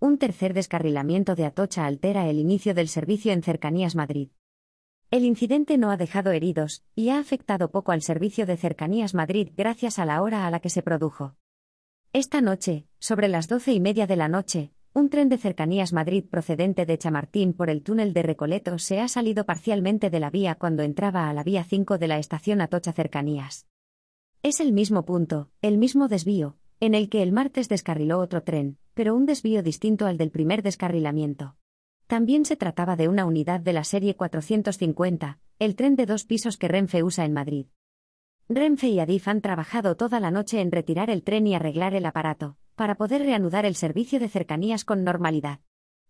un tercer descarrilamiento de Atocha altera el inicio del servicio en Cercanías Madrid. El incidente no ha dejado heridos, y ha afectado poco al servicio de Cercanías Madrid gracias a la hora a la que se produjo. Esta noche, sobre las doce y media de la noche, un tren de Cercanías Madrid procedente de Chamartín por el túnel de Recoleto se ha salido parcialmente de la vía cuando entraba a la vía 5 de la estación Atocha Cercanías. Es el mismo punto, el mismo desvío, en el que el martes descarriló otro tren, pero un desvío distinto al del primer descarrilamiento. También se trataba de una unidad de la serie 450, el tren de dos pisos que Renfe usa en Madrid. Renfe y Adif han trabajado toda la noche en retirar el tren y arreglar el aparato, para poder reanudar el servicio de cercanías con normalidad.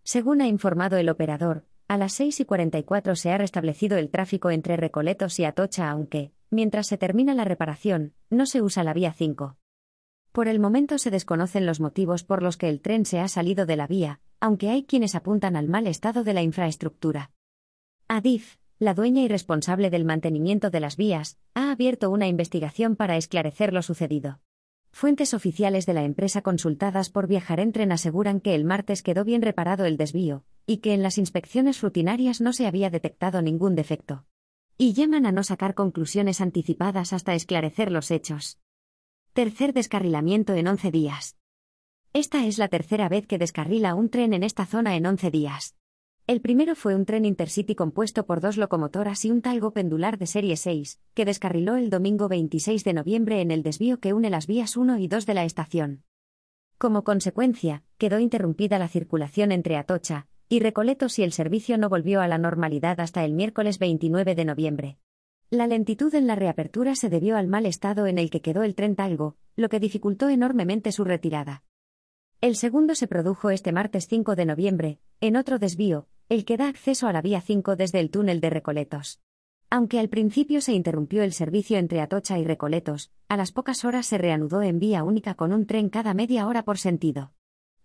Según ha informado el operador, a las 6 y 44 se ha restablecido el tráfico entre Recoletos y Atocha, aunque, mientras se termina la reparación, no se usa la vía 5. Por el momento se desconocen los motivos por los que el tren se ha salido de la vía, aunque hay quienes apuntan al mal estado de la infraestructura. Adif, la dueña y responsable del mantenimiento de las vías, ha abierto una investigación para esclarecer lo sucedido. Fuentes oficiales de la empresa consultadas por Viajar en Tren aseguran que el martes quedó bien reparado el desvío, y que en las inspecciones rutinarias no se había detectado ningún defecto. Y llaman a no sacar conclusiones anticipadas hasta esclarecer los hechos. Tercer descarrilamiento en 11 días. Esta es la tercera vez que descarrila un tren en esta zona en 11 días. El primero fue un tren intercity compuesto por dos locomotoras y un talgo pendular de serie 6, que descarriló el domingo 26 de noviembre en el desvío que une las vías 1 y 2 de la estación. Como consecuencia, quedó interrumpida la circulación entre Atocha y Recoletos y el servicio no volvió a la normalidad hasta el miércoles 29 de noviembre. La lentitud en la reapertura se debió al mal estado en el que quedó el tren Talgo, lo que dificultó enormemente su retirada. El segundo se produjo este martes 5 de noviembre, en otro desvío, el que da acceso a la vía 5 desde el túnel de Recoletos. Aunque al principio se interrumpió el servicio entre Atocha y Recoletos, a las pocas horas se reanudó en vía única con un tren cada media hora por sentido.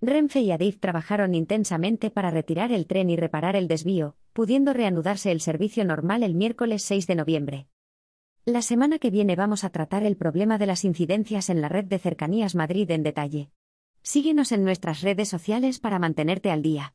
Renfe y Adif trabajaron intensamente para retirar el tren y reparar el desvío, pudiendo reanudarse el servicio normal el miércoles 6 de noviembre. La semana que viene vamos a tratar el problema de las incidencias en la red de cercanías Madrid en detalle. Síguenos en nuestras redes sociales para mantenerte al día.